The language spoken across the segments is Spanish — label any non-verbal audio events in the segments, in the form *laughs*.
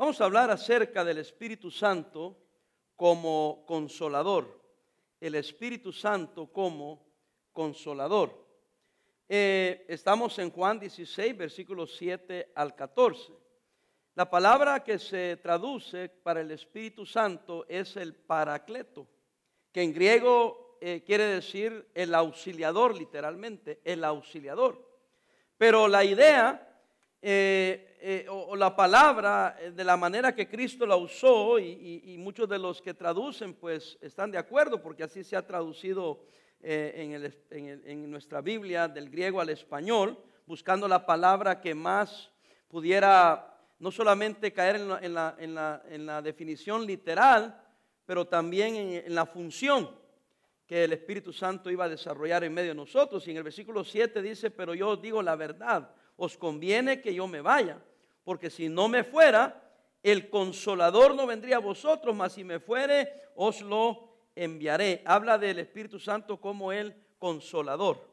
Vamos a hablar acerca del Espíritu Santo como consolador. El Espíritu Santo como consolador. Eh, estamos en Juan 16, versículos 7 al 14. La palabra que se traduce para el Espíritu Santo es el paracleto, que en griego eh, quiere decir el auxiliador, literalmente, el auxiliador. Pero la idea eh, o, la palabra de la manera que Cristo la usó y, muchos de los que traducen pues están de acuerdo porque así se ha traducido en, en, nuestra Biblia del griego al español, buscando la palabra que más pudiera no solamente caer en la, definición literal, pero también en, la función que el Espíritu Santo iba a desarrollar en medio de nosotros. Y en el versículo 7 dice, pero yo digo la verdad, os conviene que yo me vaya, porque si no me fuera, el consolador no vendría a vosotros, mas si me fuere, os lo enviaré. Habla del Espíritu Santo como el consolador.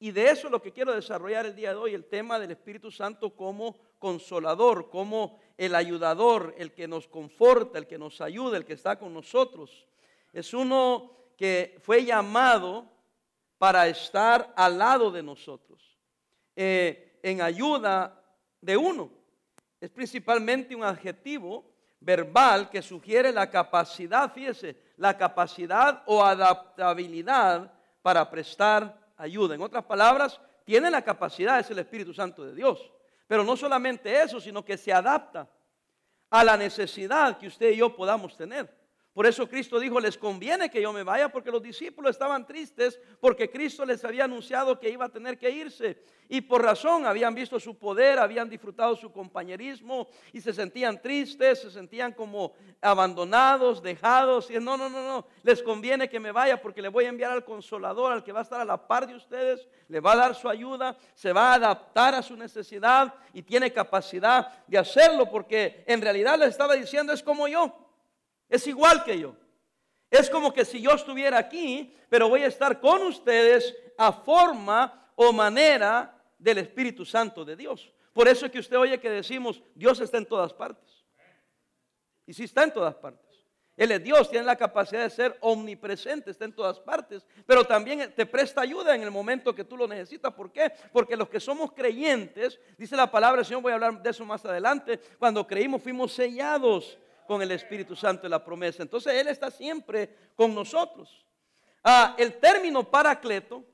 Y de eso es lo que quiero desarrollar el día de hoy, el tema del Espíritu Santo como consolador, como el ayudador, el que nos conforta, el que nos ayuda, el que está con nosotros. Es uno que fue llamado para estar al lado de nosotros, eh, en ayuda de uno. Es principalmente un adjetivo verbal que sugiere la capacidad, fíjese, la capacidad o adaptabilidad para prestar ayuda. En otras palabras, tiene la capacidad, es el Espíritu Santo de Dios. Pero no solamente eso, sino que se adapta a la necesidad que usted y yo podamos tener. Por eso Cristo dijo, les conviene que yo me vaya, porque los discípulos estaban tristes, porque Cristo les había anunciado que iba a tener que irse. Y por razón habían visto su poder, habían disfrutado su compañerismo y se sentían tristes, se sentían como abandonados, dejados. Y no, no, no, no, les conviene que me vaya porque le voy a enviar al consolador, al que va a estar a la par de ustedes, le va a dar su ayuda, se va a adaptar a su necesidad y tiene capacidad de hacerlo, porque en realidad les estaba diciendo es como yo. Es igual que yo. Es como que si yo estuviera aquí, pero voy a estar con ustedes a forma o manera del Espíritu Santo de Dios. Por eso es que usted oye que decimos, Dios está en todas partes. Y sí está en todas partes. Él es Dios, tiene la capacidad de ser omnipresente, está en todas partes, pero también te presta ayuda en el momento que tú lo necesitas. ¿Por qué? Porque los que somos creyentes, dice la palabra del Señor, voy a hablar de eso más adelante, cuando creímos fuimos sellados con el Espíritu Santo de la promesa. Entonces Él está siempre con nosotros. Ah, el término paracleto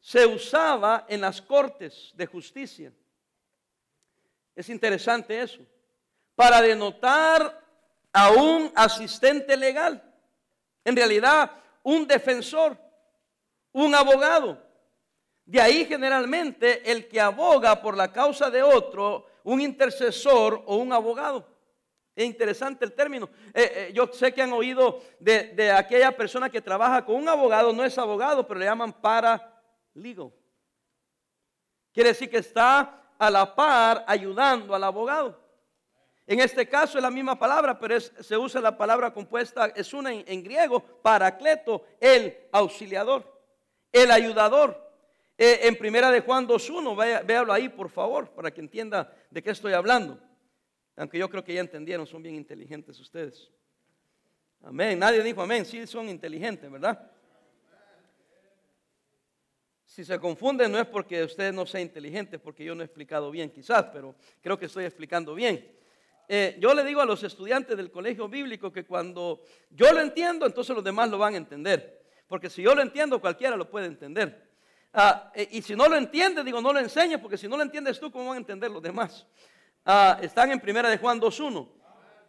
se usaba en las cortes de justicia. Es interesante eso. Para denotar a un asistente legal. En realidad, un defensor, un abogado. De ahí generalmente el que aboga por la causa de otro un intercesor o un abogado. Es interesante el término. Eh, eh, yo sé que han oído de, aquella persona que trabaja con un abogado, no es abogado, pero le llaman paralegal. Quiere decir que está a la par ayudando al abogado. En este caso es la misma palabra, pero se usa la palabra compuesta, es una en, griego, paracleto, el auxiliador, el ayudador. Eh, en primera de Juan 2.1, véalo ahí por favor, para que entienda de qué estoy hablando. Aunque yo creo que ya entendieron, son bien inteligentes ustedes. Amén. Nadie dijo amén, sí son inteligentes, ¿verdad? Si se confunden no es porque ustedes no sean inteligentes, porque yo no he explicado bien quizás, pero creo que estoy explicando bien. Eh, yo le digo a los estudiantes del colegio bíblico que cuando yo lo entiendo, entonces los demás lo van a entender. Porque si yo lo entiendo, cualquiera lo puede entender. Ah, eh, y si no lo entiende, digo, no lo enseñes, porque si no lo entiendes tú, ¿cómo van a entender los demás? Ah, están en primera de Juan 2.1.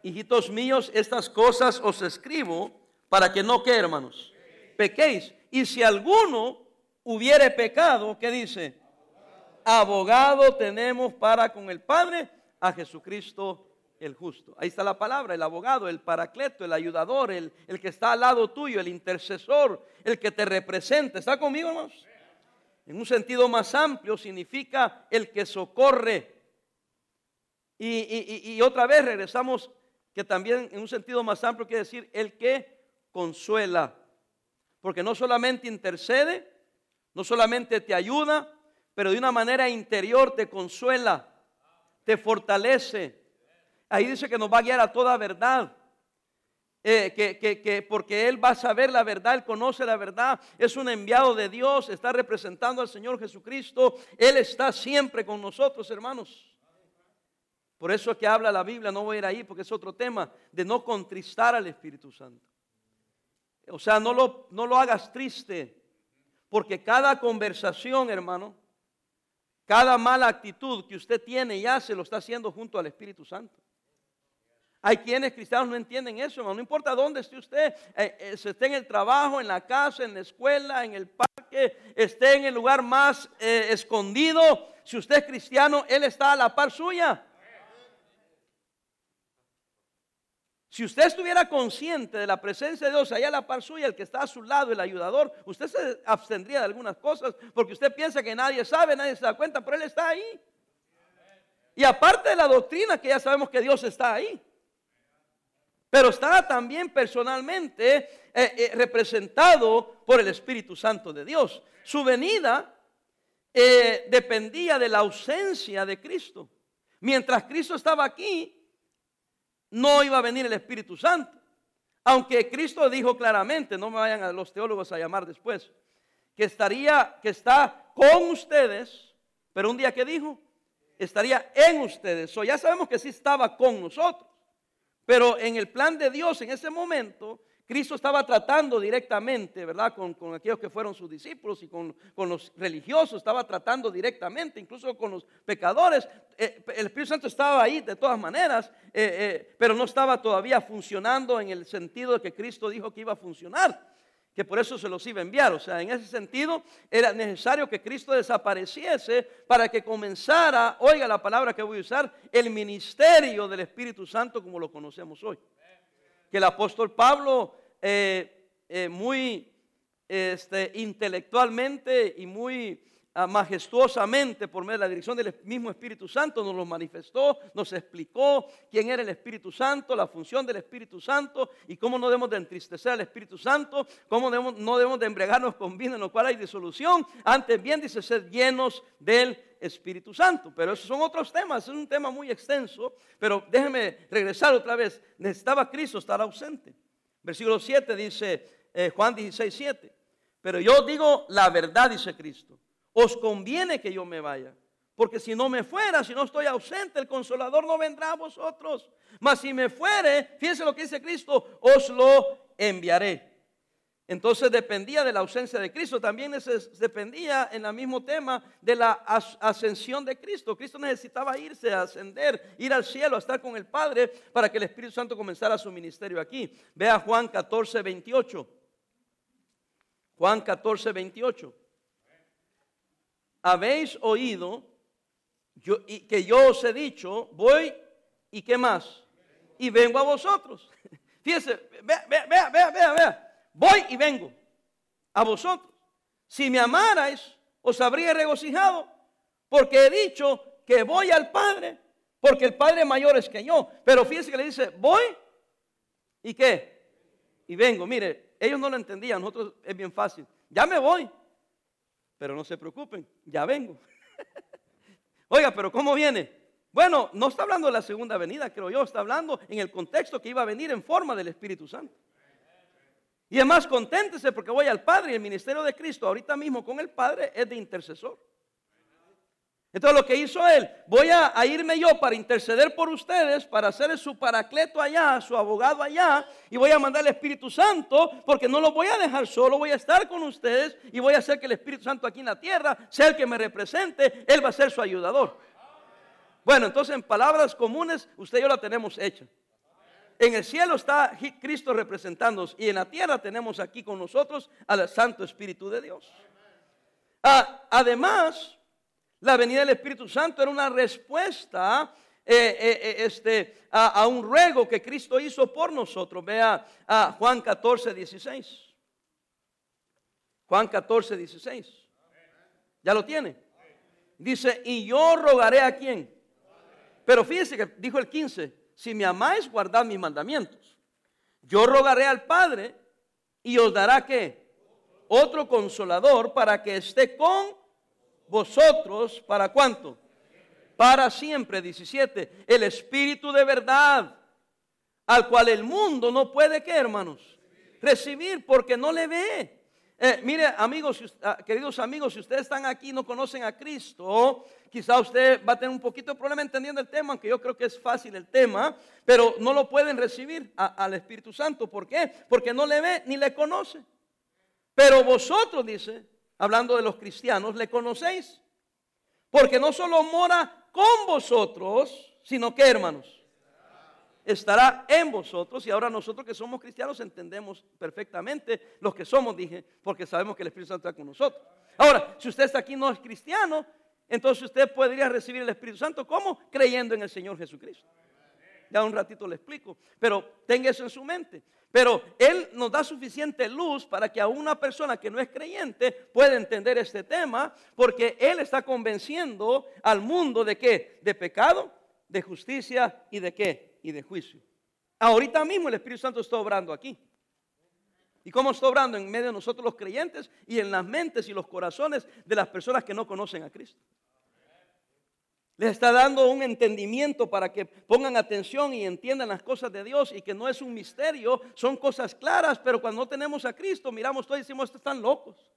Hijitos míos, estas cosas os escribo para que no que, hermanos, pequéis. Y si alguno hubiere pecado, ¿qué dice? Abogado tenemos para con el Padre a Jesucristo el justo. Ahí está la palabra, el abogado, el paracleto, el ayudador, el, el que está al lado tuyo, el intercesor, el que te representa. ¿Está conmigo, hermanos? En un sentido más amplio significa el que socorre. Y, otra vez regresamos que también en un sentido más amplio quiere decir el que consuela. Porque no solamente intercede, no solamente te ayuda, pero de una manera interior te consuela te fortalece. Ahí dice que nos va a guiar a toda verdad. Eh, que, que, porque Él va a saber la verdad, Él conoce la verdad, es un enviado de Dios, está representando al Señor Jesucristo, Él está siempre con nosotros, hermanos. Por eso es que habla la Biblia, no voy a ir ahí porque es otro tema, de no contristar al Espíritu Santo. O sea, no lo, no lo hagas triste, porque cada conversación, hermano, cada mala actitud que usted tiene ya se lo está haciendo junto al Espíritu Santo. Hay quienes cristianos no entienden eso, hermano. No importa dónde esté usted, eh, eh, esté en el trabajo, en la casa, en la escuela, en el parque, esté en el lugar más eh, escondido. Si usted es cristiano, Él está a la par suya. Si usted estuviera consciente de la presencia de Dios allá a la par suya, el que está a su lado, el ayudador, usted se abstendría de algunas cosas porque usted piensa que nadie sabe, nadie se da cuenta, pero Él está ahí. Y aparte de la doctrina, que ya sabemos que Dios está ahí, pero está también personalmente eh, eh, representado por el Espíritu Santo de Dios. Su venida eh, dependía de la ausencia de Cristo. Mientras Cristo estaba aquí, no iba a venir el Espíritu Santo. Aunque Cristo dijo claramente, no me vayan a los teólogos a llamar después, que estaría, que está con ustedes, pero un día que dijo, estaría en ustedes. O ya sabemos que sí estaba con nosotros, pero en el plan de Dios en ese momento, Cristo estaba tratando directamente, ¿verdad? Con, aquellos que fueron sus discípulos y con, los religiosos, estaba tratando directamente, incluso con los pecadores. Eh, el Espíritu Santo estaba ahí de todas maneras, eh, eh, pero no estaba todavía funcionando en el sentido de que Cristo dijo que iba a funcionar, que por eso se los iba a enviar. O sea, en ese sentido era necesario que Cristo desapareciese para que comenzara, oiga la palabra que voy a usar, el ministerio del Espíritu Santo como lo conocemos hoy que el apóstol Pablo eh, eh, muy este, intelectualmente y muy majestuosamente por medio de la dirección del mismo Espíritu Santo nos lo manifestó, nos explicó quién era el Espíritu Santo, la función del Espíritu Santo y cómo no debemos de entristecer al Espíritu Santo, cómo no debemos de embriagarnos con vino en lo cual hay disolución, antes bien dice ser llenos del Espíritu Santo. Pero esos son otros temas, es un tema muy extenso. Pero déjeme regresar otra vez. Necesitaba Cristo estar ausente. Versículo 7 dice eh, Juan 16, 7. Pero yo digo la verdad, dice Cristo. Os conviene que yo me vaya. Porque si no me fuera, si no estoy ausente, el consolador no vendrá a vosotros. Mas si me fuere, fíjense lo que dice Cristo, os lo enviaré. Entonces dependía de la ausencia de Cristo, también dependía en el mismo tema de la ascensión de Cristo. Cristo necesitaba irse, a ascender, ir al cielo, a estar con el Padre para que el Espíritu Santo comenzara su ministerio aquí. Vea Juan 14, 28. Juan 14, 28. Habéis oído yo, y que yo os he dicho, voy y qué más. Y vengo a vosotros. *laughs* Fíjese, vea, vea, vea, vea, vea voy y vengo a vosotros. Si me amarais, os habría regocijado, porque he dicho que voy al Padre, porque el Padre mayor es que yo. Pero fíjense que le dice, voy y qué, y vengo. Mire, ellos no lo entendían, nosotros es bien fácil. Ya me voy, pero no se preocupen, ya vengo. *laughs* Oiga, pero ¿cómo viene? Bueno, no está hablando de la segunda venida, creo yo, está hablando en el contexto que iba a venir en forma del Espíritu Santo. Y además, conténtese porque voy al Padre y el ministerio de Cristo ahorita mismo con el Padre es de intercesor. Entonces lo que hizo él, voy a, irme yo para interceder por ustedes, para hacer su paracleto allá, su abogado allá, y voy a mandar el Espíritu Santo, porque no lo voy a dejar solo, voy a estar con ustedes y voy a hacer que el Espíritu Santo aquí en la tierra sea el que me represente, él va a ser su ayudador. Bueno, entonces en palabras comunes, usted y yo la tenemos hecha en el cielo está Cristo representándonos y en la tierra tenemos aquí con nosotros al Santo Espíritu de Dios. Ah, además, la venida del Espíritu Santo era una respuesta eh, eh, eh, este, a, un ruego que Cristo hizo por nosotros. Vea a Juan 14, 16. Juan 14, 16. ¿Ya lo tiene? Dice, y yo rogaré a quién. Pero fíjese que dijo el 15, si me amáis, guardad mis mandamientos. Yo rogaré al Padre y os dará que otro consolador para que esté con vosotros para cuánto? para siempre. 17. El Espíritu de verdad, al cual el mundo no puede, ¿qué hermanos? Recibir porque no le ve. Eh, mire, amigos, ah, queridos amigos, si ustedes están aquí y no conocen a Cristo, quizá usted va a tener un poquito de problema entendiendo el tema, aunque yo creo que es fácil el tema, pero no lo pueden recibir al Espíritu Santo. ¿Por qué? Porque no le ve ni le conoce. Pero vosotros, dice, hablando de los cristianos, le conocéis. Porque no solo mora con vosotros, sino que, hermanos, estará en vosotros. Y ahora nosotros que somos cristianos entendemos perfectamente los que somos, dije, porque sabemos que el Espíritu Santo está con nosotros. Ahora, si usted está aquí no es cristiano, entonces usted podría recibir el Espíritu Santo como creyendo en el Señor Jesucristo. Ya un ratito le explico, pero tenga eso en su mente. Pero Él nos da suficiente luz para que a una persona que no es creyente pueda entender este tema, porque Él está convenciendo al mundo de qué? De pecado, de justicia y de qué? Y de juicio. Ahorita mismo el Espíritu Santo está obrando aquí. ¿Y cómo está obrando? En medio de nosotros los creyentes y en las mentes y los corazones de las personas que no conocen a Cristo. Les está dando un entendimiento para que pongan atención y entiendan las cosas de Dios y que no es un misterio, son cosas claras, pero cuando no tenemos a Cristo, miramos todo y decimos, estos están locos.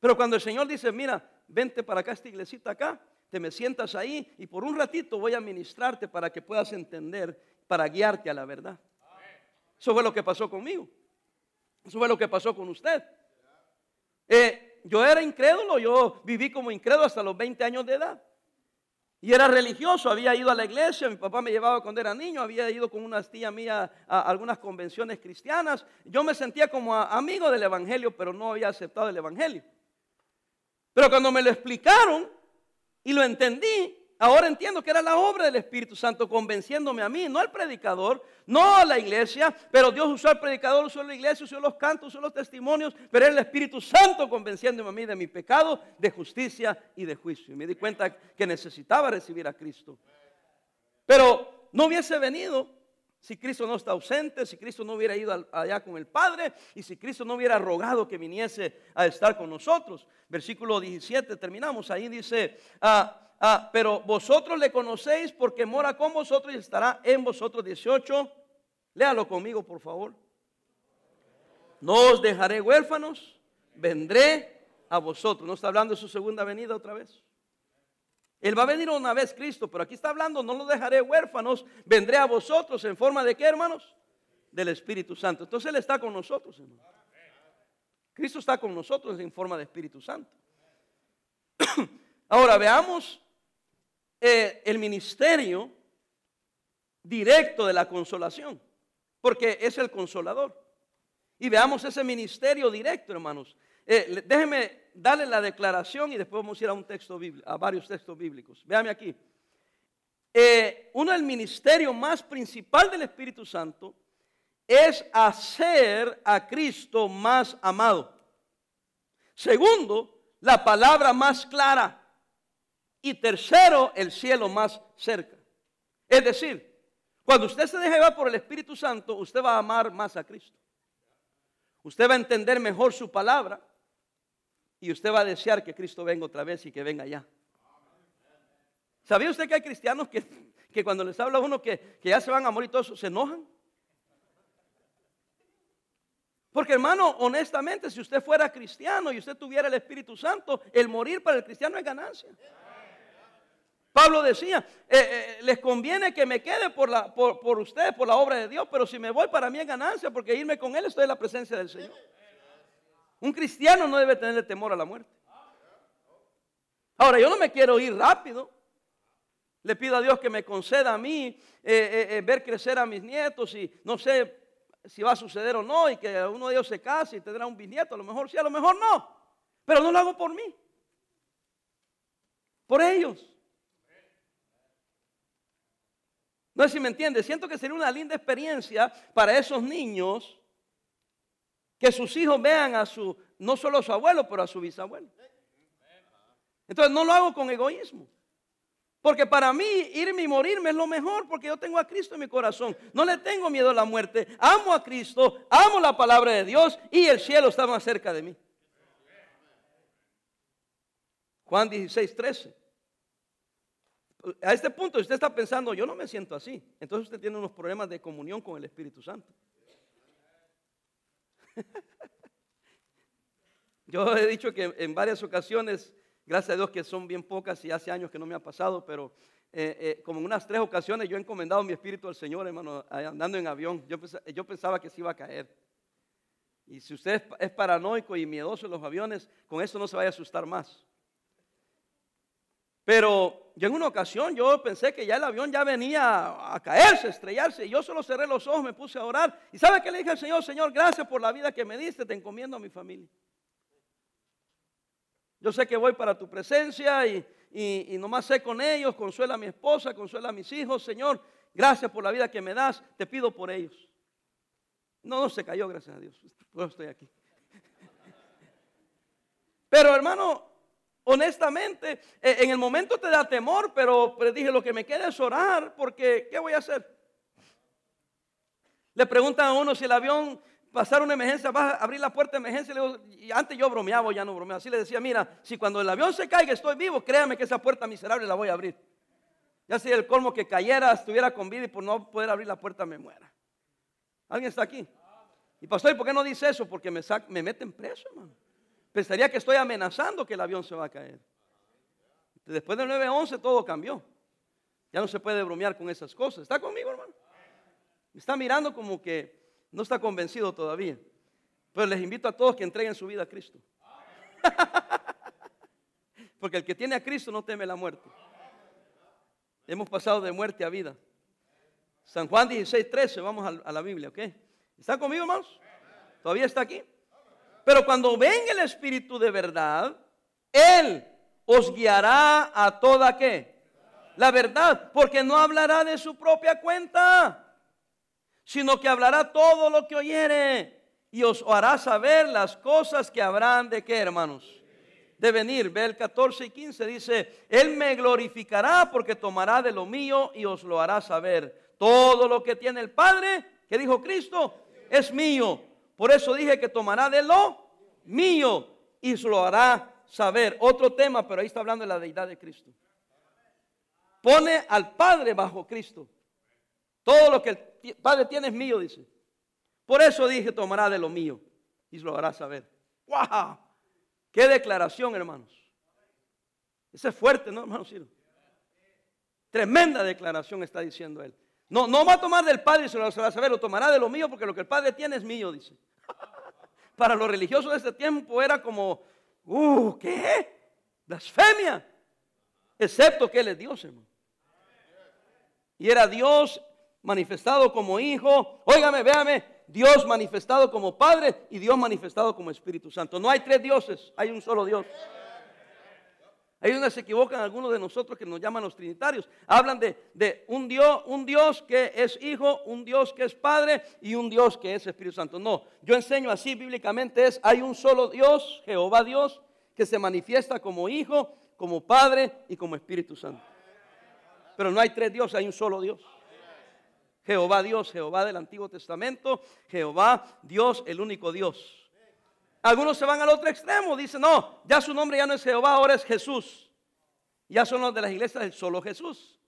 Pero cuando el Señor dice, mira, vente para acá, esta iglesita acá, te me sientas ahí y por un ratito voy a ministrarte para que puedas entender, para guiarte a la verdad. Eso fue lo que pasó conmigo. Eso fue lo que pasó con usted. Eh, yo era incrédulo, yo viví como incrédulo hasta los 20 años de edad. Y era religioso, había ido a la iglesia, mi papá me llevaba cuando era niño, había ido con una tía mía a algunas convenciones cristianas. Yo me sentía como amigo del Evangelio, pero no había aceptado el Evangelio. Pero cuando me lo explicaron y lo entendí, Ahora entiendo que era la obra del Espíritu Santo convenciéndome a mí, no al predicador, no a la iglesia, pero Dios usó al predicador, usó la iglesia, usó los cantos, usó los testimonios, pero era el Espíritu Santo convenciéndome a mí de mi pecado, de justicia y de juicio. Y me di cuenta que necesitaba recibir a Cristo. Pero no hubiese venido si Cristo no está ausente, si Cristo no hubiera ido allá con el Padre y si Cristo no hubiera rogado que viniese a estar con nosotros. Versículo 17, terminamos ahí, dice... Ah, Ah, pero vosotros le conocéis porque mora con vosotros y estará en vosotros 18. Léalo conmigo, por favor. No os dejaré huérfanos, vendré a vosotros. No está hablando de su segunda venida otra vez. Él va a venir una vez Cristo, pero aquí está hablando, no los dejaré huérfanos, vendré a vosotros en forma de qué, hermanos? Del Espíritu Santo. Entonces Él está con nosotros, hermanos. Cristo está con nosotros en forma de Espíritu Santo. *clears throat* Ahora veamos eh, el ministerio directo de la consolación, porque es el consolador. Y veamos ese ministerio directo, hermanos. Eh, déjenme darle la declaración y después vamos a ir a un texto a varios textos bíblicos. Véame aquí. Eh, uno del ministerio más principal del Espíritu Santo es hacer a Cristo más amado. Segundo, la palabra más clara. Y tercero, el cielo más cerca. Es decir, cuando usted se deja llevar por el Espíritu Santo, usted va a amar más a Cristo. Usted va a entender mejor su palabra y usted va a desear que Cristo venga otra vez y que venga ya. ¿Sabía usted que hay cristianos que, que cuando les habla uno que, que, ya se van a morir todos, se enojan? Porque hermano, honestamente, si usted fuera cristiano y usted tuviera el Espíritu Santo, el morir para el cristiano es ganancia. Pablo decía, eh, eh, les conviene que me quede por, la, por, ustedes, por la obra de Dios, pero si me voy para mí es ganancia, porque irme con Él estoy en la presencia del Señor. Un cristiano no debe tener temor a la muerte. Ahora, yo no me quiero ir rápido. Le pido a Dios que me conceda a mí eh, ver crecer a mis nietos y no sé si va a suceder o no y que uno de ellos se case y tendrá un bisnieto. A lo mejor sí, a lo mejor no. Pero no lo hago por mí. Por ellos. No sé si me entiende. Siento que sería una linda experiencia para esos niños que sus hijos vean a su, no solo a su abuelo, pero a su bisabuelo. Entonces no lo hago con egoísmo. Porque para mí irme y morirme es lo mejor porque yo tengo a Cristo en mi corazón. No le tengo miedo a la muerte. Amo a Cristo, amo la palabra de Dios y el cielo está más cerca de mí. Juan 16, 13. A este punto usted está pensando, yo no me siento así. Entonces usted tiene unos problemas de comunión con el Espíritu Santo. *laughs* Yo he dicho que en varias ocasiones, gracias a Dios que son bien pocas y hace años que no me ha pasado, pero eh, eh, como en unas tres ocasiones yo he encomendado mi espíritu al Señor, hermano, andando en avión. Yo, yo pensaba que se iba a caer. Y si usted es paranoico y miedoso en los aviones, con eso no se vaya a asustar más. Pero yo en una ocasión yo pensé que ya el avión ya venía a caerse, a estrellarse. Y yo solo cerré los ojos, me puse a orar. ¿Y sabe qué le dije al Señor? Señor, gracias por la vida que me diste, te encomiendo a mi familia. Yo sé que voy para tu presencia y, y, nomás sé con ellos, consuela a mi esposa, consuela a mis hijos. Señor, gracias por la vida que me das, te pido por ellos. No, no se cayó, gracias a Dios. Por estoy aquí. *laughs* Pero hermano, honestamente, eh, en el momento te da temor, pero, dije, lo que me queda es orar, porque ¿qué voy a hacer? Le preguntan a uno si el avión pasar una emergencia, vas a abrir la puerta de emergencia. Y antes yo bromeaba, ya no bromeaba. Así le decía, mira, si cuando el avión se caiga estoy vivo, créame que esa puerta miserable la voy a abrir. Ya si el colmo que cayera, estuviera con vida y por no poder abrir la puerta me muera. ¿Alguien está aquí? Y pastor, ¿y por qué no dice eso? Porque me, me meten preso, hermano. Pensaría que estoy amenazando que el avión se va a caer. Después del 9-11 todo cambió. Ya no se puede bromear con esas cosas. ¿Está conmigo, hermano? Me está mirando como que no está convencido todavía. Pero les invito a todos que entreguen su vida a Cristo. *laughs* Porque el que tiene a Cristo no teme la muerte. Hemos pasado de muerte a vida. San Juan 16, 13, vamos a la Biblia, ¿ok? ¿Están conmigo, hermanos? ¿Todavía está aquí? Pero cuando venga el Espíritu de verdad, Él os guiará a toda qué? La verdad, porque no hablará de su propia cuenta sino que hablará todo lo que oyere y os hará saber las cosas que habrán de qué, hermanos. De venir, ve el 14 y 15, dice, Él me glorificará porque tomará de lo mío y os lo hará saber. Todo lo que tiene el Padre, que dijo Cristo, es mío. Por eso dije que tomará de lo mío y os lo hará saber. Otro tema, pero ahí está hablando de la deidad de Cristo. Pone al Padre bajo Cristo. Todo lo que el Padre tiene es mío, dice. Por eso dije, tomará de lo mío y lo hará saber. ¡Wow! ¡Qué declaración, hermanos! Ese es fuerte, ¿no, hermanos? Tremenda declaración está diciendo él. No, no va a tomar del Padre y se lo hará saber, lo tomará de lo mío porque lo que el Padre tiene es mío, dice. Para los religiosos de ese tiempo era como, ¡uh! ¿Qué? Blasfemia. Excepto que Él es Dios, hermano. Y era Dios manifestado como hijo, óigame, véame, Dios manifestado como Padre y Dios manifestado como Espíritu Santo. No hay tres dioses, hay un solo Dios. Ahí donde se equivocan algunos de nosotros que nos llaman los trinitarios. Hablan de, de, un, Dios, un Dios que es Hijo, un Dios que es Padre y un Dios que es Espíritu Santo. No, yo enseño así bíblicamente es, hay un solo Dios, Jehová Dios, que se manifiesta como Hijo, como Padre y como Espíritu Santo. Pero no hay tres dioses, hay un solo Dios. Jehová Dios, Jehová del Antiguo Testamento, Jehová Dios, el único Dios. Algunos se van al otro extremo, dicen, no, ya su nombre ya no es Jehová, ahora es Jesús. Ya son los de las iglesias del solo Jesús.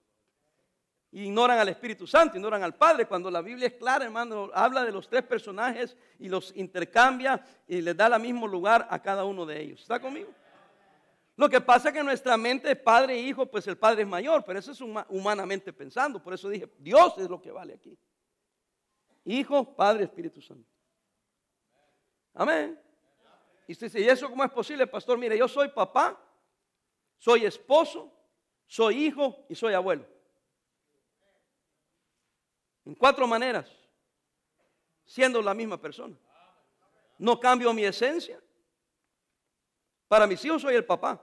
Ignoran al Espíritu Santo, ignoran al Padre. Cuando la Biblia es clara, hermano, habla de los tres personajes y los intercambia y les da el mismo lugar a cada uno de ellos. ¿Está conmigo? Lo que pasa es que nuestra mente, padre e hijo, pues el padre es mayor, pero eso es humanamente pensando. Por eso dije, Dios es lo que vale aquí. Hijo, Padre, Espíritu Santo. Amén. Y usted dice, ¿y eso cómo es posible, pastor? Mire, yo soy papá, soy esposo, soy hijo y soy abuelo. En cuatro maneras, siendo la misma persona. No cambio mi esencia, para mis hijos soy el papá.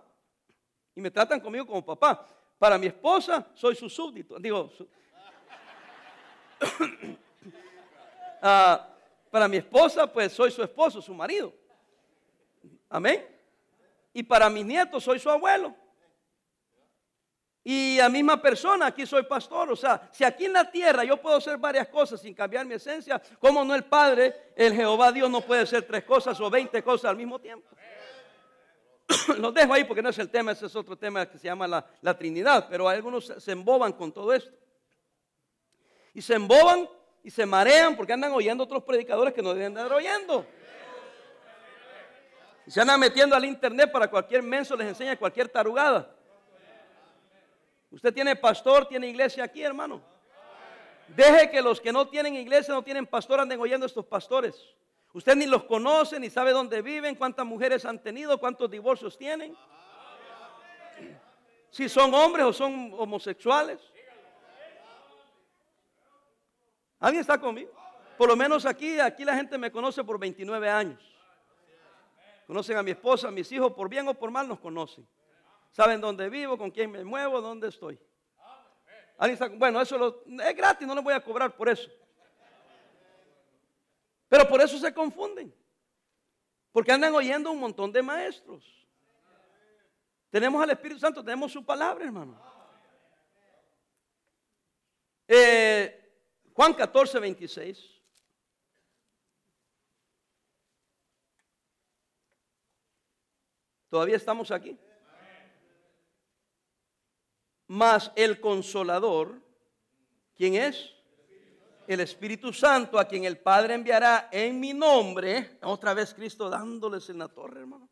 Y me tratan conmigo como papá. Para mi esposa soy su súbdito. Digo, *coughs* ah, para mi esposa pues soy su esposo, su marido. Amén. Y para mis nietos soy su abuelo. Y a misma persona, aquí soy pastor. O sea, si aquí en la tierra yo puedo hacer varias cosas sin cambiar mi esencia, ¿cómo no el Padre, el Jehová Dios no puede hacer tres cosas o veinte cosas al mismo tiempo? *coughs* los dejo ahí porque no es el tema, ese es otro tema que se llama la, la Trinidad, pero algunos se emboban con todo esto. Y se emboban y se marean porque andan oyendo otros predicadores que no deben andar oyendo. Se andan metiendo al internet para cualquier menso les enseña cualquier tarugada. Usted tiene pastor, tiene iglesia aquí, hermano. Deje que los que no tienen iglesia, no tienen pastor, anden oyendo a estos pastores. Usted ni los conoce, ni sabe dónde viven, cuántas mujeres han tenido, cuántos divorcios tienen. Si son hombres o son homosexuales. ¿Alguien está conmigo? Por lo menos aquí, aquí la gente me conoce por 29 años. Conocen a mi esposa, a mis hijos, por bien o por mal nos conocen. Saben dónde vivo, con quién me muevo, dónde estoy. bueno, eso es gratis, no les voy a cobrar por eso. Pero por eso se confunden. Porque andan oyendo un montón de maestros. Tenemos al Espíritu Santo, tenemos su palabra, hermano. Eh, Juan 14, 26. Todavía estamos aquí. Mas el consolador, ¿quién es? El Espíritu Santo, a quien el Padre enviará en mi nombre. Otra vez Cristo dándoles en la torre, hermano.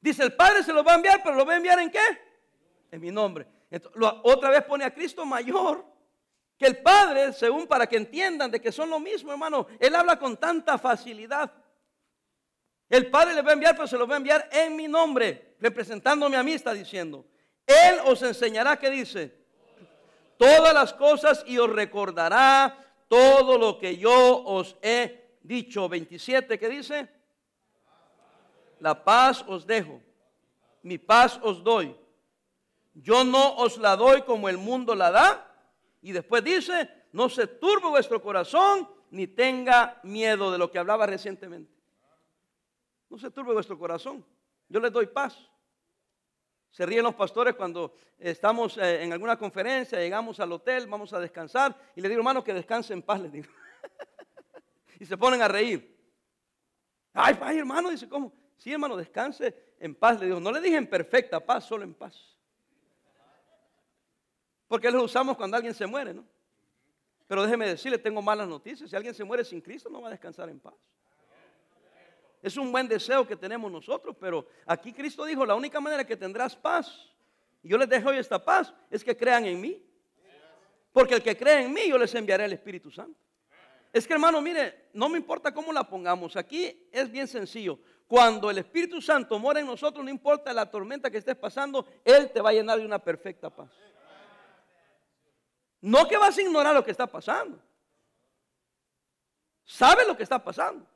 Dice, el Padre se lo va a enviar, pero lo va a enviar en qué? En mi nombre. otra vez pone a Cristo mayor que el Padre, según para que entiendan de que son lo mismo, hermano, Él habla con tanta facilidad. El Padre le va a enviar, pero se lo va a enviar en mi nombre, representándome a mí, está diciendo. Él os enseñará, ¿qué dice? Todas las cosas y os recordará todo lo que yo os he dicho. 27, ¿qué dice? La paz os dejo, mi paz os doy. Yo no os la doy como el mundo la da. Y después dice, no se turbe vuestro corazón ni tenga miedo de lo que hablaba recientemente. No se turbe vuestro corazón. Yo les doy paz. Se ríen los pastores cuando estamos eh, en alguna conferencia, llegamos al hotel, vamos a descansar y le digo, hermano, que descanse en paz, les digo. *laughs* y se ponen a reír. Ay, ay, hermano, dice, ¿cómo? Sí, hermano, descanse en paz, le digo. No le dije en perfecta paz, solo en paz. Porque los usamos cuando alguien se muere, ¿no? Pero déjeme decirle, tengo malas noticias. Si alguien se muere sin Cristo, no va a descansar en paz. Es un buen deseo que tenemos nosotros, pero aquí Cristo dijo, la única manera que tendrás paz, y yo les dejo hoy esta paz, es que crean en mí. Porque el que cree en mí, yo les enviaré el Espíritu Santo. Es que hermano, mire, no me importa cómo la pongamos. Aquí es bien sencillo. Cuando el Espíritu Santo mora en nosotros, no importa la tormenta que estés pasando, Él te va a llenar de una perfecta paz. No que vas a ignorar lo que está pasando. Sabe lo que está pasando.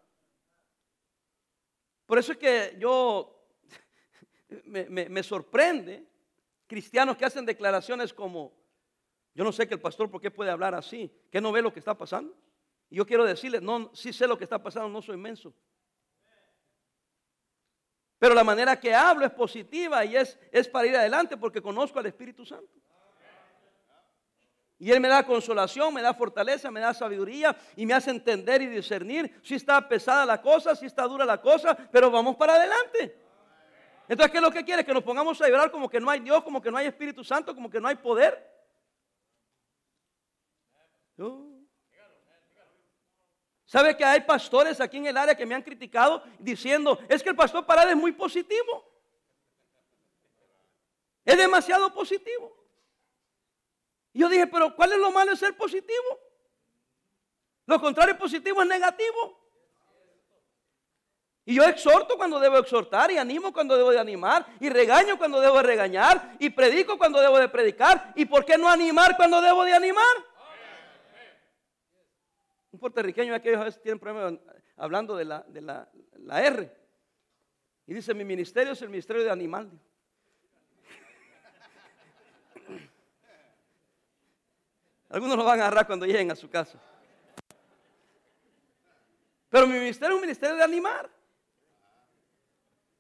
Por eso es que yo *laughs* me, sorprende cristianos que hacen declaraciones como, yo no sé que el pastor por qué puede hablar así, que no ve lo que está pasando. Y yo quiero decirle, no, sí sé lo que está pasando, no soy inmenso. Pero la manera que hablo es positiva y es, es para ir adelante porque conozco al Espíritu Santo. Y Él me da consolación, me da fortaleza, me da sabiduría y me hace entender y discernir si está pesada la cosa, si está dura la cosa, pero vamos para adelante. Entonces, ¿qué es lo que quiere? Que nos pongamos a llorar como que no hay Dios, como que no hay Espíritu Santo, como que no hay poder. ¿Sabe que hay pastores aquí en el área que me han criticado diciendo, es que el pastor Parada es muy positivo? Es demasiado positivo. Y yo dije, pero ¿cuál es lo malo de ser positivo? Lo contrario positivo es negativo. Y yo exhorto cuando debo exhortar y animo cuando debo de animar y regaño cuando debo de regañar y predico cuando debo de predicar. ¿Y por qué no animar cuando debo de animar? Un puertorriqueño aquellos a veces tienen problemas hablando de la, de la, la R. Y dice, mi ministerio es el ministerio de animal. Algunos lo van a agarrar cuando lleguen a su casa. Pero mi ministerio es un ministerio de animar.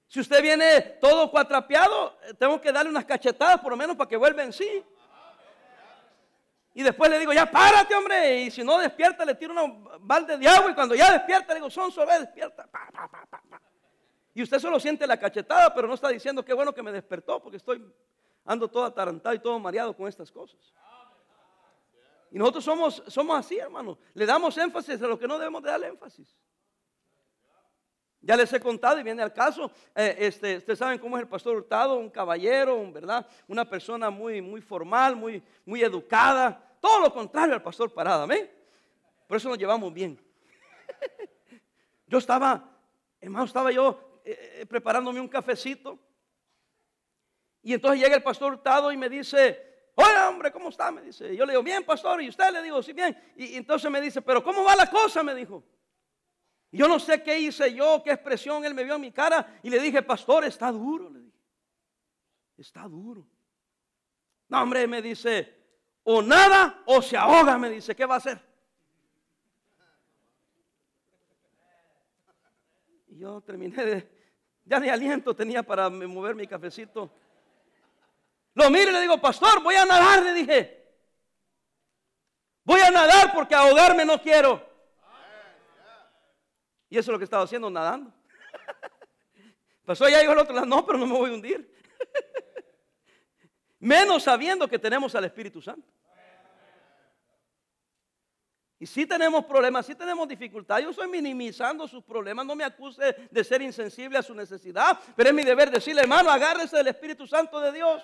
Si usted viene todo cuatrapeado, eh, tengo que darle unas cachetadas por lo menos para que vuelva en sí. Y después le digo, ya párate, hombre. Y si no despierta, le tiro una balde de agua. Y cuando ya despierta, le digo, son sobre, despierta. Y usted solo siente la cachetada, pero no está diciendo qué bueno que me despertó, porque estoy ando todo atarantado y todo mareado con estas cosas. Y nosotros somos, somos así, hermano. Le damos énfasis a lo que no debemos de darle énfasis. Ya les he contado y viene al caso. Eh, este, ustedes saben cómo es el pastor Hurtado, un caballero, ¿verdad? Una persona muy, muy formal, muy, muy educada. Todo lo contrario al pastor Parada, ¿amén? Por eso nos llevamos bien. yo estaba, hermano, estaba yo eh, eh, preparándome un cafecito. Y entonces llega el pastor Hurtado y me dice, hola hombre, ¿cómo está? Me dice. Yo le digo, bien pastor, y usted le digo, sí, bien. Y, y entonces me dice, pero ¿cómo va la cosa? Me dijo. Yo no sé qué hice yo, qué expresión él me vio en mi cara y le dije, pastor, está duro, le dije. Está duro. No, hombre, me dice, o nada o se ahoga, me dice, ¿qué va a hacer? Y yo terminé de, ya ni aliento tenía para mover mi cafecito. Lo miro y le digo, pastor, voy a nadar, le dije. Voy a nadar porque ahogarme no quiero. Y eso es lo que estaba haciendo, nadando. Pasó allá y al otro lado, no, pero no me voy a hundir. *laughs* Menos sabiendo que tenemos al Espíritu Santo. Y si tenemos problemas, si tenemos dificultades, yo estoy minimizando sus problemas, no me acuse de ser insensible a su necesidad, pero es mi deber decirle, hermano, agárrese del Espíritu Santo de Dios.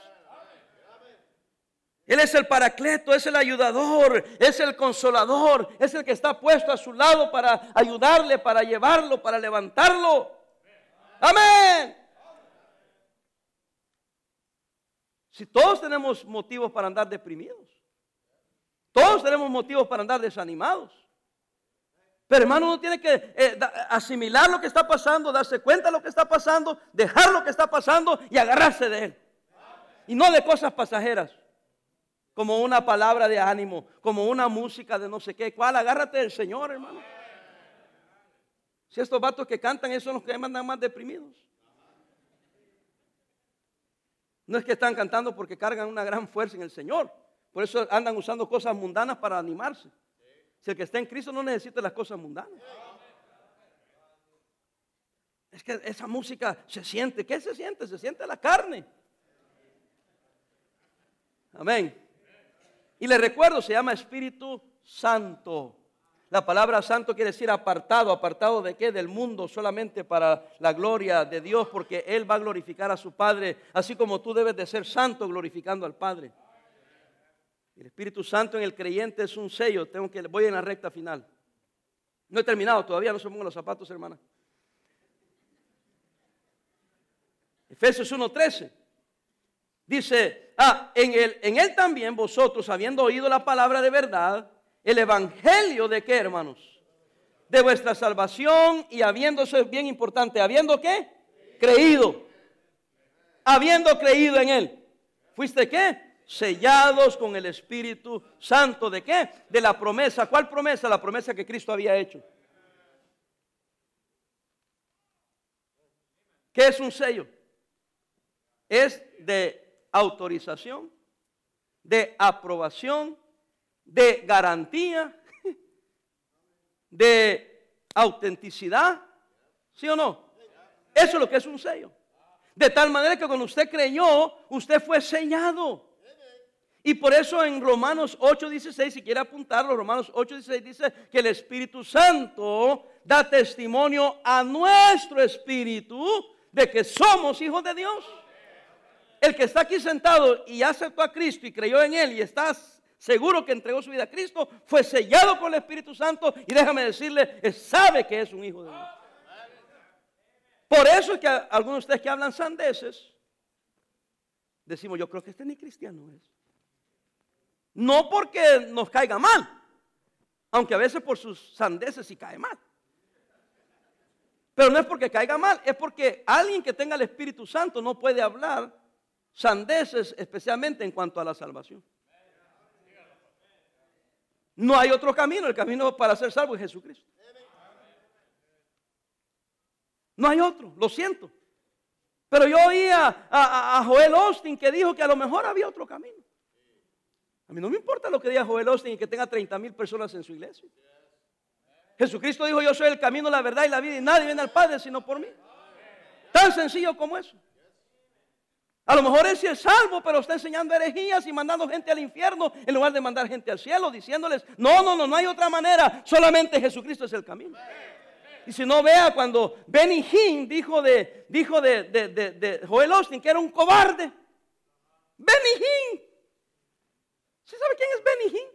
Él es el paracleto, es el ayudador, es el consolador, es el que está puesto a su lado para ayudarle, para llevarlo, para levantarlo. Amén. Si todos tenemos motivos para andar deprimidos, todos tenemos motivos para andar desanimados. Pero hermano, uno tiene que eh, asimilar lo que está pasando, darse cuenta de lo que está pasando, dejar lo que está pasando y agarrarse de él. Y no de cosas pasajeras como una palabra de ánimo, como una música de no sé qué. ¿Cuál? Agárrate del Señor, hermano. Si estos vatos que cantan, esos son los que mandan más deprimidos. No es que están cantando porque cargan una gran fuerza en el Señor. Por eso andan usando cosas mundanas para animarse. Si el que está en Cristo no necesita las cosas mundanas. Es que esa música se siente. ¿Qué se siente? Se siente la carne. Amén. Y le recuerdo, se llama Espíritu Santo. La palabra santo quiere decir apartado. ¿Apartado de qué? Del mundo, solamente para la gloria de Dios, porque Él va a glorificar a su Padre, así como tú debes de ser santo glorificando al Padre. El Espíritu Santo en el creyente es un sello. Tengo que, voy en la recta final. No he terminado todavía, no se pongan los zapatos, hermana. Efesios 1:13. Dice, ah, en él, en él también vosotros, habiendo oído la palabra de verdad, el evangelio de qué, hermanos? De vuestra salvación y habiendo, eso es bien importante, habiendo qué? Creído. Habiendo creído en él. ¿Fuiste qué? Sellados con el Espíritu Santo. ¿De qué? De la promesa. ¿Cuál promesa? La promesa que Cristo había hecho. ¿Qué es un sello? Es de autorización, de aprobación, de garantía, *laughs* de autenticidad. ¿Sí o no? Eso es lo que es un sello. De tal manera que cuando usted creyó, usted fue sellado. Y por eso en Romanos 8:16, si quiere apuntarlo, Romanos 8:16 dice que el Espíritu Santo da testimonio a nuestro espíritu de que somos hijos de Dios. El que está aquí sentado y aceptó a Cristo y creyó en Él y está seguro que entregó su vida a Cristo, fue sellado con el Espíritu Santo y déjame decirle, sabe que es un hijo de Dios. Por eso es que algunos de ustedes que hablan sandeces, decimos, yo creo que este ni cristiano es. No porque nos caiga mal, aunque a veces por sus sandeces sí cae mal. Pero no es porque caiga mal, es porque alguien que tenga el Espíritu Santo no puede hablar sandeces, especialmente en cuanto a la salvación. No hay otro camino, el camino para ser salvo es Jesucristo. No hay otro, lo siento. Pero yo oí a, Joel Austin que dijo que a lo mejor había otro camino. A mí no me importa lo que diga Joel Austin y que tenga 30 mil personas en su iglesia. Jesucristo dijo, yo soy el camino, la verdad y la vida y nadie viene al Padre sino por mí. Tan sencillo como eso. A lo mejor él sí es salvo, pero está enseñando herejías y mandando gente al infierno en lugar de mandar gente al cielo, diciéndoles, no, no, no, no hay otra manera, solamente Jesucristo es el camino. Y si no vea cuando Benny Hinn dijo de, dijo de, de, Joel Austin que era un cobarde. Benny Hinn. ¿Sí sabe quién es Benny Hinn?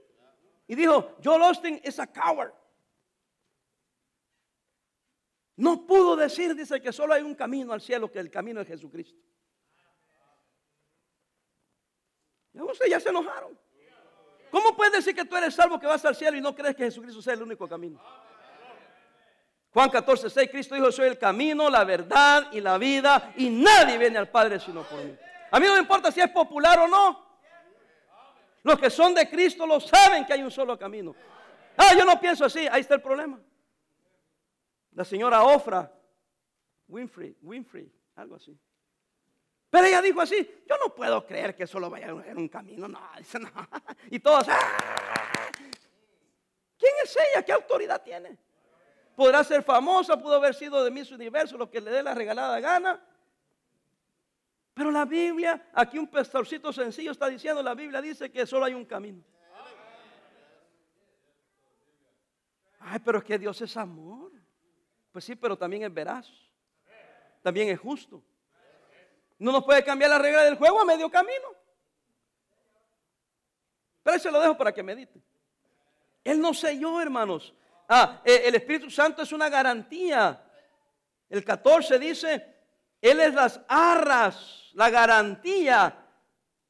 Y dijo, Joel Austin es a coward. No pudo decir, dice, que solo hay un camino al cielo, que el camino es Jesucristo. Y ya se enojaron. ¿Cómo puedes decir que tú eres salvo, que vas al cielo y no crees que Jesucristo sea el único camino? Juan 14, 6, Cristo dijo, soy el camino, la verdad y la vida, y nadie viene al Padre sino por mí. A mí no me importa si es popular o no. Los que son de Cristo lo saben que hay un solo camino. Ah, yo no pienso así, ahí está el problema. La señora Ofra, Winfrey, Winfrey, algo así. Pero ella dijo así, yo no puedo creer que solo vaya en un camino, no, dice no. *laughs* Y todos, ¡ah! ¿quién es ella? ¿Qué autoridad tiene? Podrá ser famosa, pudo haber sido de Miss Universo, lo que le dé la regalada gana. Pero la Biblia, aquí un pastorcito sencillo está diciendo, la Biblia dice que solo hay un camino. Ay, pero es que Dios es amor. Pues sí, pero también es veraz. También es justo. No nos puede cambiar la regla del juego a medio camino. Pero eso lo dejo para que medite. Él no yo, hermanos. Ah, eh, el Espíritu Santo es una garantía. El 14 dice, Él es las arras, la garantía.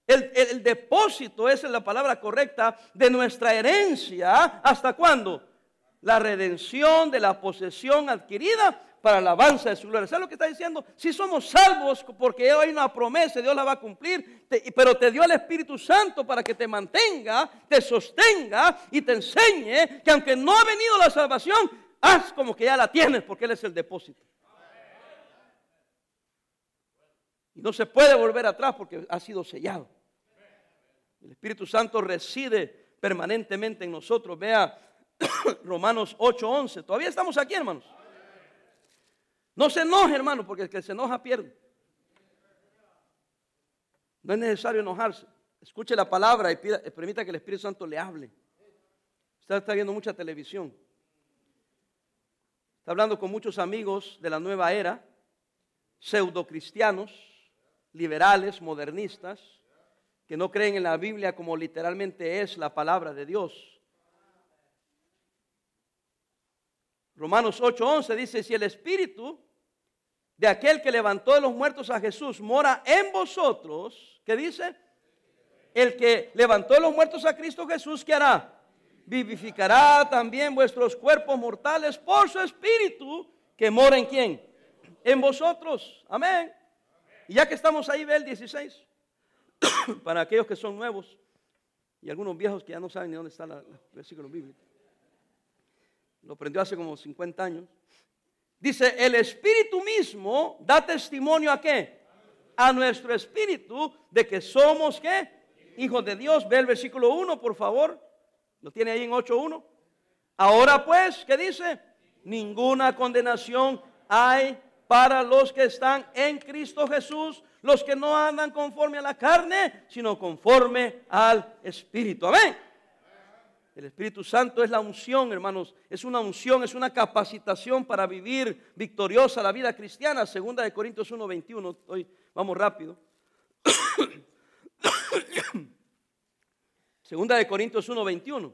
El, el depósito, es la palabra correcta, de nuestra herencia. ¿Hasta cuándo? La redención de la posesión adquirida para la alabanza de su gloria. ¿Sabes lo que está diciendo? Si somos salvos porque hay una promesa, Dios la va a cumplir, pero te dio el Espíritu Santo para que te mantenga, te sostenga y te enseñe que aunque no ha venido la salvación, haz como que ya la tienes porque Él es el depósito. Y no se puede volver atrás porque ha sido sellado. El Espíritu Santo reside permanentemente en nosotros. Vea *coughs* Romanos 8:11. Todavía estamos aquí, hermanos. No se enoje, hermano, porque el que se enoja pierde. No es necesario enojarse. Escuche la palabra y permita que el Espíritu Santo le hable. Usted está viendo mucha televisión. Está hablando con muchos amigos de la nueva era, pseudo cristianos, liberales, modernistas, que no creen en la Biblia como literalmente es la palabra de Dios. Romanos 8:11 dice, si el Espíritu de aquel que levantó de los muertos a Jesús mora en vosotros, ¿qué dice? El que levantó de los muertos a Cristo Jesús, ¿qué hará? Vivificará también vuestros cuerpos mortales por su Espíritu que mora en quién? En vosotros. Amén. Y ya que estamos ahí, ve el 16. *coughs* Para aquellos que son nuevos y algunos viejos que ya no saben ni dónde está el versículo bíblico. Lo aprendió hace como 50 años. Dice, el Espíritu mismo da testimonio a qué? A nuestro Espíritu de que somos qué? Hijos de Dios. Ve el versículo 1, por favor. Lo tiene ahí en 8.1. Ahora pues, ¿qué dice? Ninguna condenación hay para los que están en Cristo Jesús, los que no andan conforme a la carne, sino conforme al Espíritu. Amén. El Espíritu Santo es la unción, hermanos. Es una unción, es una capacitación para vivir victoriosa la vida cristiana. Segunda de Corintios 1:21. Hoy vamos rápido. *coughs* Segunda de Corintios 1:21.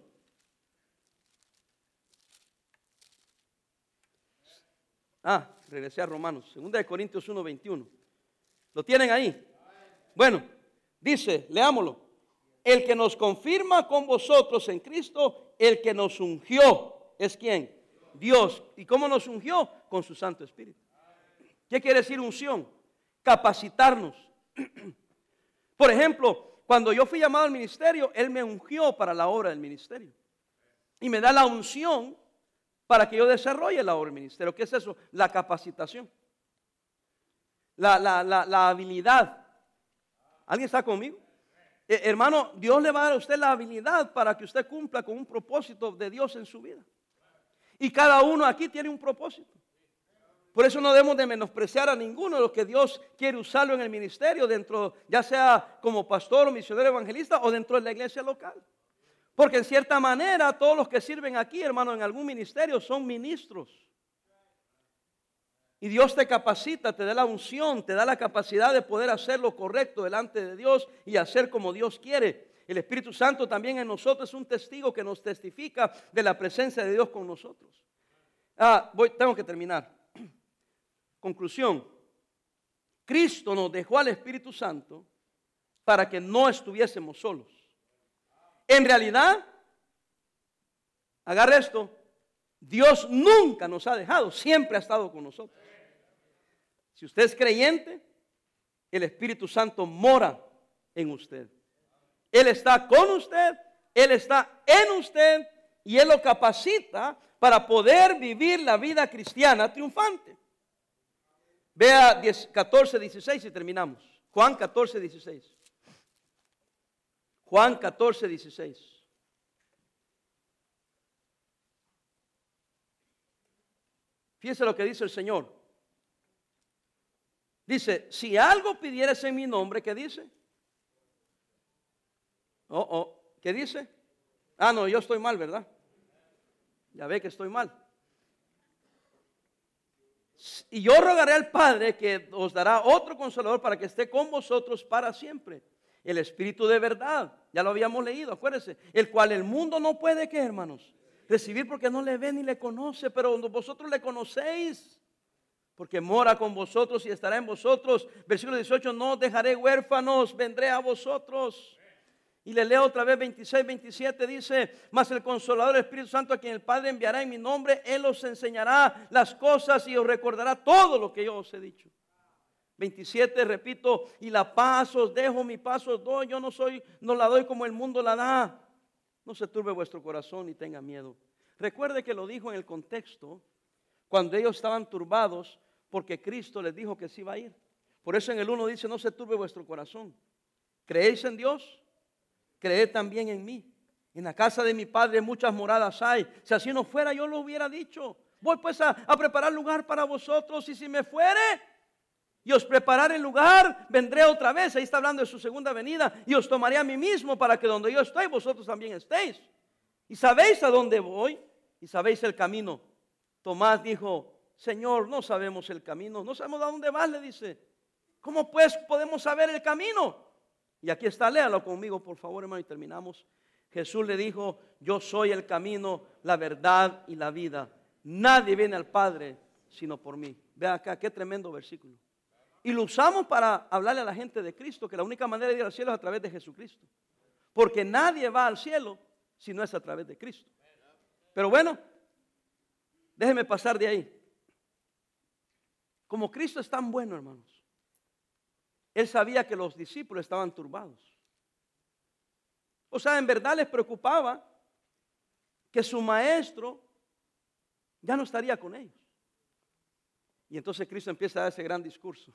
Ah, regresé a Romanos. Segunda de Corintios 1:21. ¿Lo tienen ahí? Bueno, dice, leámoslo el que nos confirma con vosotros en Cristo, el que nos ungió, ¿es quién? Dios. ¿Y cómo nos ungió? Con su Santo Espíritu. ¿Qué quiere decir unción? Capacitarnos. *clears throat* Por ejemplo, cuando yo fui llamado al ministerio, Él me ungió para la obra del ministerio. Y me da la unción para que yo desarrolle la obra del ministerio. ¿Qué es eso? La capacitación. La, la habilidad. ¿Alguien está conmigo? Eh, hermano, Dios le va a dar a usted la habilidad para que usted cumpla con un propósito de Dios en su vida. Y cada uno aquí tiene un propósito. Por eso no debemos de menospreciar a ninguno de los que Dios quiere usarlo en el ministerio, dentro, ya sea como pastor o misionero evangelista o dentro de la iglesia local. Porque en cierta manera todos los que sirven aquí, hermano, en algún ministerio son ministros. Y Dios te capacita, te da la unción, te da la capacidad de poder hacer lo correcto delante de Dios y hacer como Dios quiere. El Espíritu Santo también en nosotros es un testigo que nos testifica de la presencia de Dios con nosotros. Ah, voy, tengo que terminar. *clears throat* Conclusión. Cristo nos dejó al Espíritu Santo para que no estuviésemos solos. En realidad, agarre esto, Dios nunca nos ha dejado, siempre ha estado con nosotros. Si usted es creyente, el Espíritu Santo mora en usted. Él está con usted, Él está en usted y Él lo capacita para poder vivir la vida cristiana triunfante. Vea 14, 16 y terminamos. Juan 14, 16. Juan 14, 16. Fíjese lo que dice el Señor. Dice, si algo pidieras en mi nombre, ¿qué dice? Oh, oh, ¿qué dice? Ah, no, yo estoy mal, ¿verdad? Ya ve que estoy mal. Y yo rogaré al Padre que os dará otro consolador para que esté con vosotros para siempre. El Espíritu de verdad, ya lo habíamos leído, acuérdense, el cual el mundo no puede, ¿qué hermanos? Recibir porque no le ve ni le conoce, pero vosotros le conocéis porque mora con vosotros y estará en vosotros. Versículo 18, no dejaré huérfanos, vendré a vosotros. Y le leo otra vez 26, 27, dice, mas el consolador Espíritu Santo a quien el Padre enviará en mi nombre, Él os enseñará las cosas y os recordará todo lo que yo os he dicho. 27, repito, y la paz os dejo, mi paz os doy, yo no soy, no la doy como el mundo la da. No se turbe vuestro corazón y tenga miedo. Recuerde que lo dijo en el contexto, cuando ellos estaban turbados, porque Cristo les dijo que sí iba a ir. Por eso en el 1 dice, no se turbe vuestro corazón. ¿Creéis en Dios? Creed también en mí. En la casa de mi Padre muchas moradas hay. Si así no fuera, yo lo hubiera dicho. Voy pues a, preparar lugar para vosotros y si me fuere y os prepararé el lugar, vendré otra vez. Ahí está hablando de su segunda venida y os tomaré a mí mismo para que donde yo estoy, vosotros también estéis. Y sabéis a dónde voy y sabéis el camino. Tomás dijo, Señor, no sabemos el camino, no sabemos a dónde vas, le dice. ¿Cómo pues podemos saber el camino? Y aquí está, léalo conmigo, por favor, hermano, y terminamos. Jesús le dijo, yo soy el camino, la verdad y la vida. Nadie viene al Padre sino por mí. Ve acá, qué tremendo versículo. Y lo usamos para hablarle a la gente de Cristo, que la única manera de ir al cielo es a través de Jesucristo. Porque nadie va al cielo si no es a través de Cristo. Pero bueno, déjeme pasar de ahí. Como Cristo es tan bueno, hermanos, Él sabía que los discípulos estaban turbados. O sea, en verdad les preocupaba que su maestro ya no estaría con ellos. Y entonces Cristo empieza a dar ese gran discurso.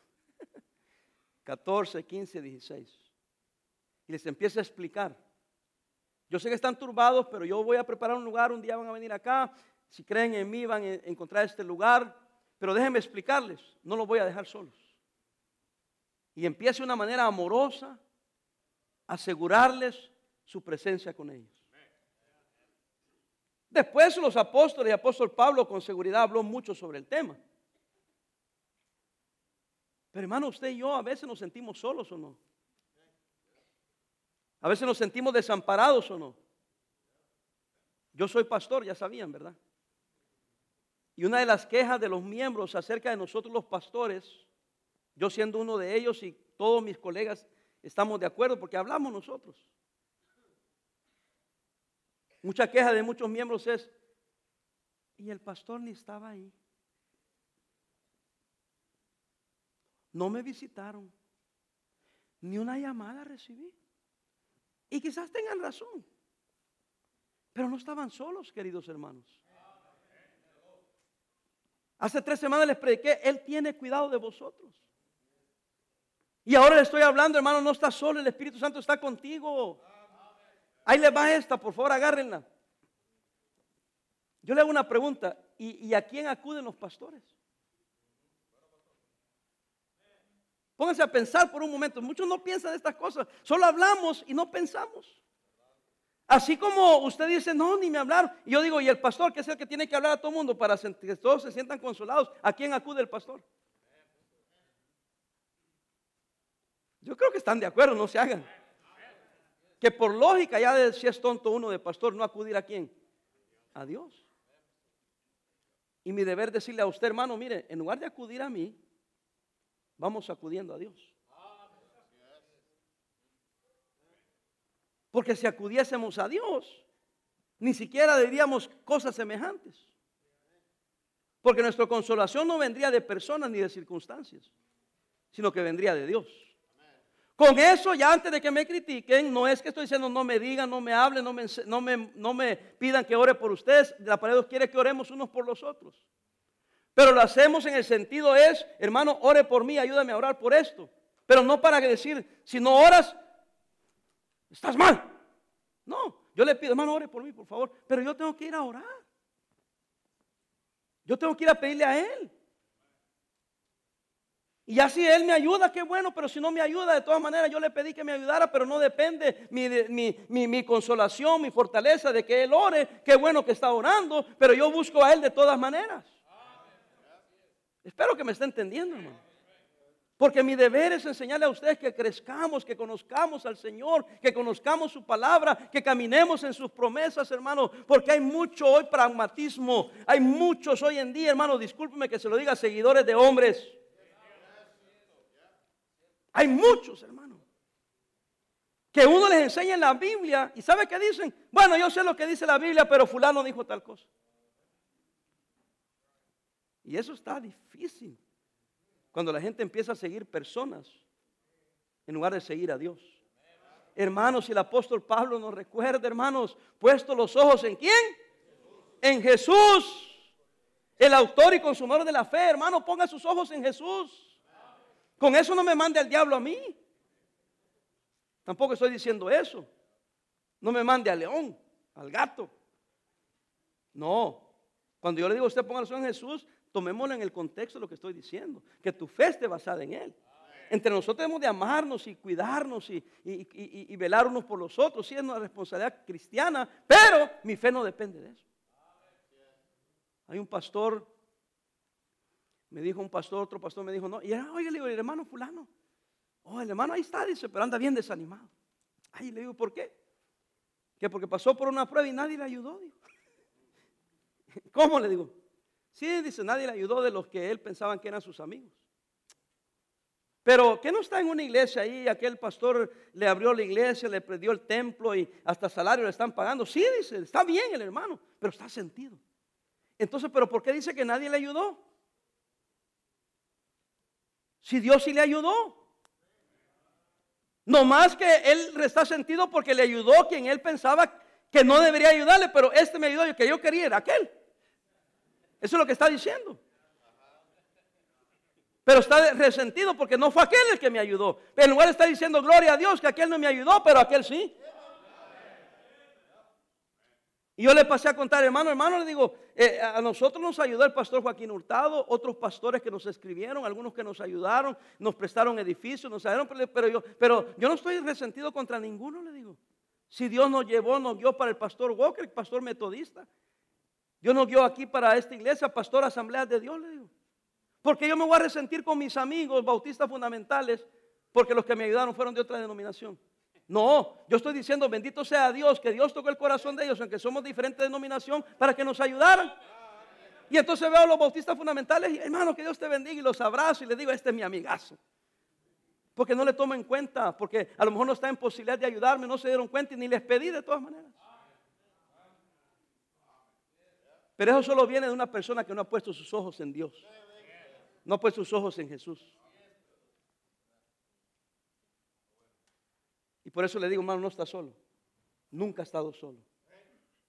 14, 15, 16. Y les empieza a explicar. Yo sé que están turbados, pero yo voy a preparar un lugar, un día van a venir acá. Si creen en mí, van a encontrar este lugar. Pero déjenme explicarles, no los voy a dejar solos. Y empiece de una manera amorosa a asegurarles su presencia con ellos. Después los apóstoles y apóstol Pablo con seguridad habló mucho sobre el tema. Pero hermano, usted y yo a veces nos sentimos solos o no. A veces nos sentimos desamparados o no. Yo soy pastor, ya sabían, ¿verdad? Y una de las quejas de los miembros acerca de nosotros los pastores, yo siendo uno de ellos y todos mis colegas estamos de acuerdo porque hablamos nosotros. Mucha queja de muchos miembros es, y el pastor ni estaba ahí. No me visitaron, ni una llamada recibí. Y quizás tengan razón, pero no estaban solos, queridos hermanos. Hace tres semanas les prediqué, Él tiene cuidado de vosotros. Y ahora le estoy hablando, hermano, no estás solo, el Espíritu Santo está contigo. Ahí le va esta, por favor, agárrenla. Yo le hago una pregunta, ¿y, a quién acuden los pastores? Pónganse a pensar por un momento, muchos no piensan estas cosas, solo hablamos y no pensamos. Así como usted dice, no, ni me hablar. Y yo digo, y el pastor, que es el que tiene que hablar a todo el mundo para que todos se sientan consolados, ¿a quién acude el pastor? Yo creo que están de acuerdo, no se hagan. Que por lógica, ya de, si es tonto uno de pastor, no acudir a quién? A Dios. Y mi deber decirle a usted, hermano, mire, en lugar de acudir a mí, vamos acudiendo a Dios. Porque si acudiésemos a Dios, ni siquiera diríamos cosas semejantes. Porque nuestra consolación no vendría de personas ni de circunstancias, sino que vendría de Dios. Con eso, ya antes de que me critiquen, no es que estoy diciendo no me digan, no me hablen, no me, no me, no me pidan que ore por ustedes. La palabra quiere que oremos unos por los otros. Pero lo hacemos en el sentido es, hermano, ore por mí, ayúdame a orar por esto. Pero no para decir, si no oras, estás mal. No, yo le pido, hermano, ore por mí, por favor. Pero yo tengo que ir a orar. Yo tengo que ir a pedirle a Él. Y ya si Él me ayuda, qué bueno, pero si no me ayuda, de todas maneras yo le pedí que me ayudara, pero no depende mi, mi, consolación, mi fortaleza de que Él ore, qué bueno que está orando, pero yo busco a Él de todas maneras. Espero que me esté entendiendo, hermano. Porque mi deber es enseñarle a ustedes que crezcamos, que conozcamos al Señor, que conozcamos su palabra, que caminemos en sus promesas, hermano. Porque hay mucho hoy pragmatismo, hay muchos hoy en día, hermano, discúlpeme que se lo diga, seguidores de hombres. Hay muchos, hermano. Que uno les enseña en la Biblia y ¿sabe qué dicen? Bueno, yo sé lo que dice la Biblia, pero fulano dijo tal cosa. Y eso está difícil. Cuando la gente empieza a seguir personas en lugar de seguir a Dios. Hermanos, y el apóstol Pablo nos recuerda, hermanos, puesto los ojos en quién? En Jesús. El autor y consumador de la fe, hermano, ponga sus ojos en Jesús. Con eso no me mande al diablo a mí. Tampoco estoy diciendo eso. No me mande al león, al gato. No. Cuando yo le digo a usted ponga la en Jesús, tomémoslo en el contexto de lo que estoy diciendo. Que tu fe esté basada en Él. Entre nosotros debemos de amarnos y cuidarnos y, y, velar unos por los otros. Sí es una responsabilidad cristiana, pero mi fe no depende de eso. Hay un pastor me dijo un pastor, otro pastor me dijo, no. Y era, oye, le digo, el hermano fulano. Oh, el hermano ahí está, dice, pero anda bien desanimado. Ay, le digo, ¿por qué? Que porque pasó por una prueba y nadie le ayudó, dijo. *laughs* ¿Cómo le digo? Sí, dice, nadie le ayudó de los que él pensaban que eran sus amigos. Pero ¿qué no está en una iglesia ahí? Aquel pastor le abrió la iglesia, le perdió el templo y hasta salario le están pagando. Sí, dice, está bien el hermano, pero está sentido. Entonces, ¿pero por qué dice que nadie le ayudó? Si Dios sí le ayudó. No más que él está sentido porque le ayudó quien él pensaba que no debería ayudarle, pero este me ayudó que yo quería era aquel. Eso es lo que está diciendo. Pero está resentido porque no fue aquel el que me ayudó. En lugar está diciendo gloria a Dios que aquel no me ayudó, pero aquel sí. Y yo le pasé a contar, hermano, hermano, le digo, eh, a nosotros nos ayudó el pastor Joaquín Hurtado, otros pastores que nos escribieron, algunos que nos ayudaron, nos prestaron edificios, nos ayudaron, pero yo, pero yo no estoy resentido contra ninguno, le digo. Si Dios nos llevó, nos guió para el pastor Walker, el pastor metodista. Dios nos guió aquí para esta iglesia, pastor Asamblea de Dios, le digo. Porque yo me voy a resentir con mis amigos bautistas fundamentales, porque los que me ayudaron fueron de otra denominación. No, yo estoy diciendo, bendito sea Dios, que Dios tocó el corazón de ellos, aunque somos diferentes denominación, para que nos ayudaran. Y entonces veo a los bautistas fundamentales y hermano, que Dios te bendiga y los abrazo y les digo, este es mi amigazo. Porque no le tomo en cuenta, porque a lo mejor no está en posibilidad de ayudarme, no se dieron cuenta y ni les pedí de todas maneras. Pero eso solo viene de una persona que no ha puesto sus ojos en Dios. No ha puesto sus ojos en Jesús. Y por eso le digo, hermano, no está solo. Nunca ha estado solo.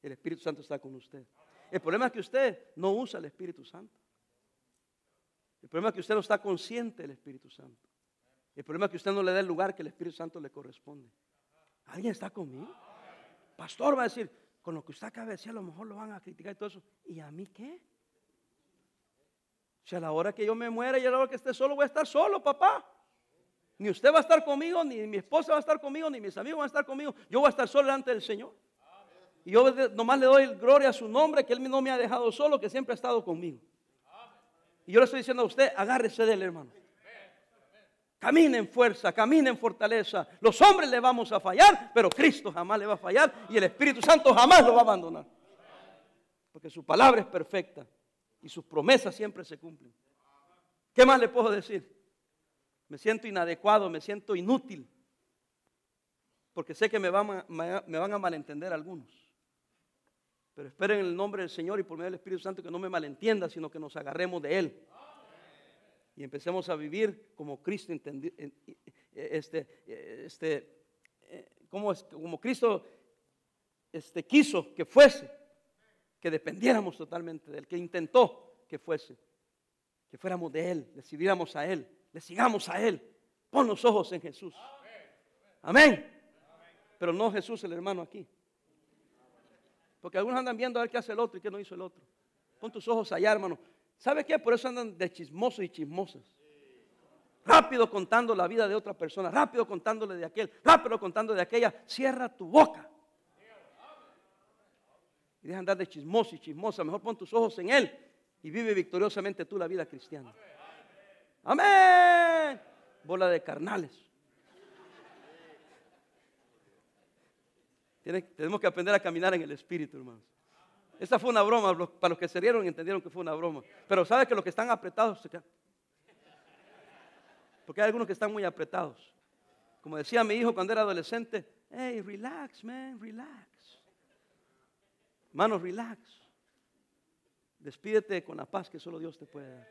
El Espíritu Santo está con usted. El problema es que usted no usa el Espíritu Santo. El problema es que usted no está consciente del Espíritu Santo. El problema es que usted no le da el lugar que el Espíritu Santo le corresponde. ¿Alguien está conmigo? Pastor va a decir, con lo que usted acaba de decir, a lo mejor lo van a criticar y todo eso. ¿Y a mí qué? Si a la hora que yo me muera y a la hora que esté solo, voy a estar solo, papá. Ni usted va a estar conmigo, ni mi esposa va a estar conmigo, ni mis amigos van a estar conmigo. Yo voy a estar solo delante del Señor. Y yo nomás le doy gloria a su nombre, que Él no me ha dejado solo, que siempre ha estado conmigo. Y yo le estoy diciendo a usted, agárrese de él, hermano. Camine en fuerza, camine en fortaleza. Los hombres le vamos a fallar, pero Cristo jamás le va a fallar y el Espíritu Santo jamás lo va a abandonar. Porque su palabra es perfecta y sus promesas siempre se cumplen. ¿Qué más le puedo decir? Me siento inadecuado, me siento inútil, porque sé que me van, me van a malentender algunos. Pero esperen en el nombre del Señor y por medio del Espíritu Santo que no me malentienda, sino que nos agarremos de Él. Y empecemos a vivir como Cristo entendió, este, este, como, como Cristo este, quiso que fuese, que dependiéramos totalmente de Él, que intentó que fuese, que fuéramos de Él, le sirviéramos a Él, le sigamos a Él. Pon los ojos en Jesús. Amén. Pero no Jesús el hermano aquí. Porque algunos andan viendo a ver qué hace el otro y qué no hizo el otro. Pon tus ojos allá, hermano. ¿Sabe qué? Por eso andan de chismosos y chismosas. Rápido contando la vida de otra persona, rápido contándole de aquel, rápido contando de aquella. Cierra tu boca. Y deja andar de chismoso y chismosa. Mejor pon tus ojos en Él y vive victoriosamente tú la vida cristiana. Amén. Bola de carnales. tenemos que aprender a caminar en el Espíritu, hermanos. Esta fue una broma, para los que se rieron entendieron que fue una broma. Pero sabe que los que están apretados se. Porque hay algunos que están muy apretados. Como decía mi hijo cuando era adolescente, hey, relax, man, relax. Hermano, relax. Despídete con la paz que solo Dios te puede dar.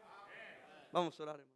Vamos a orar, hermano.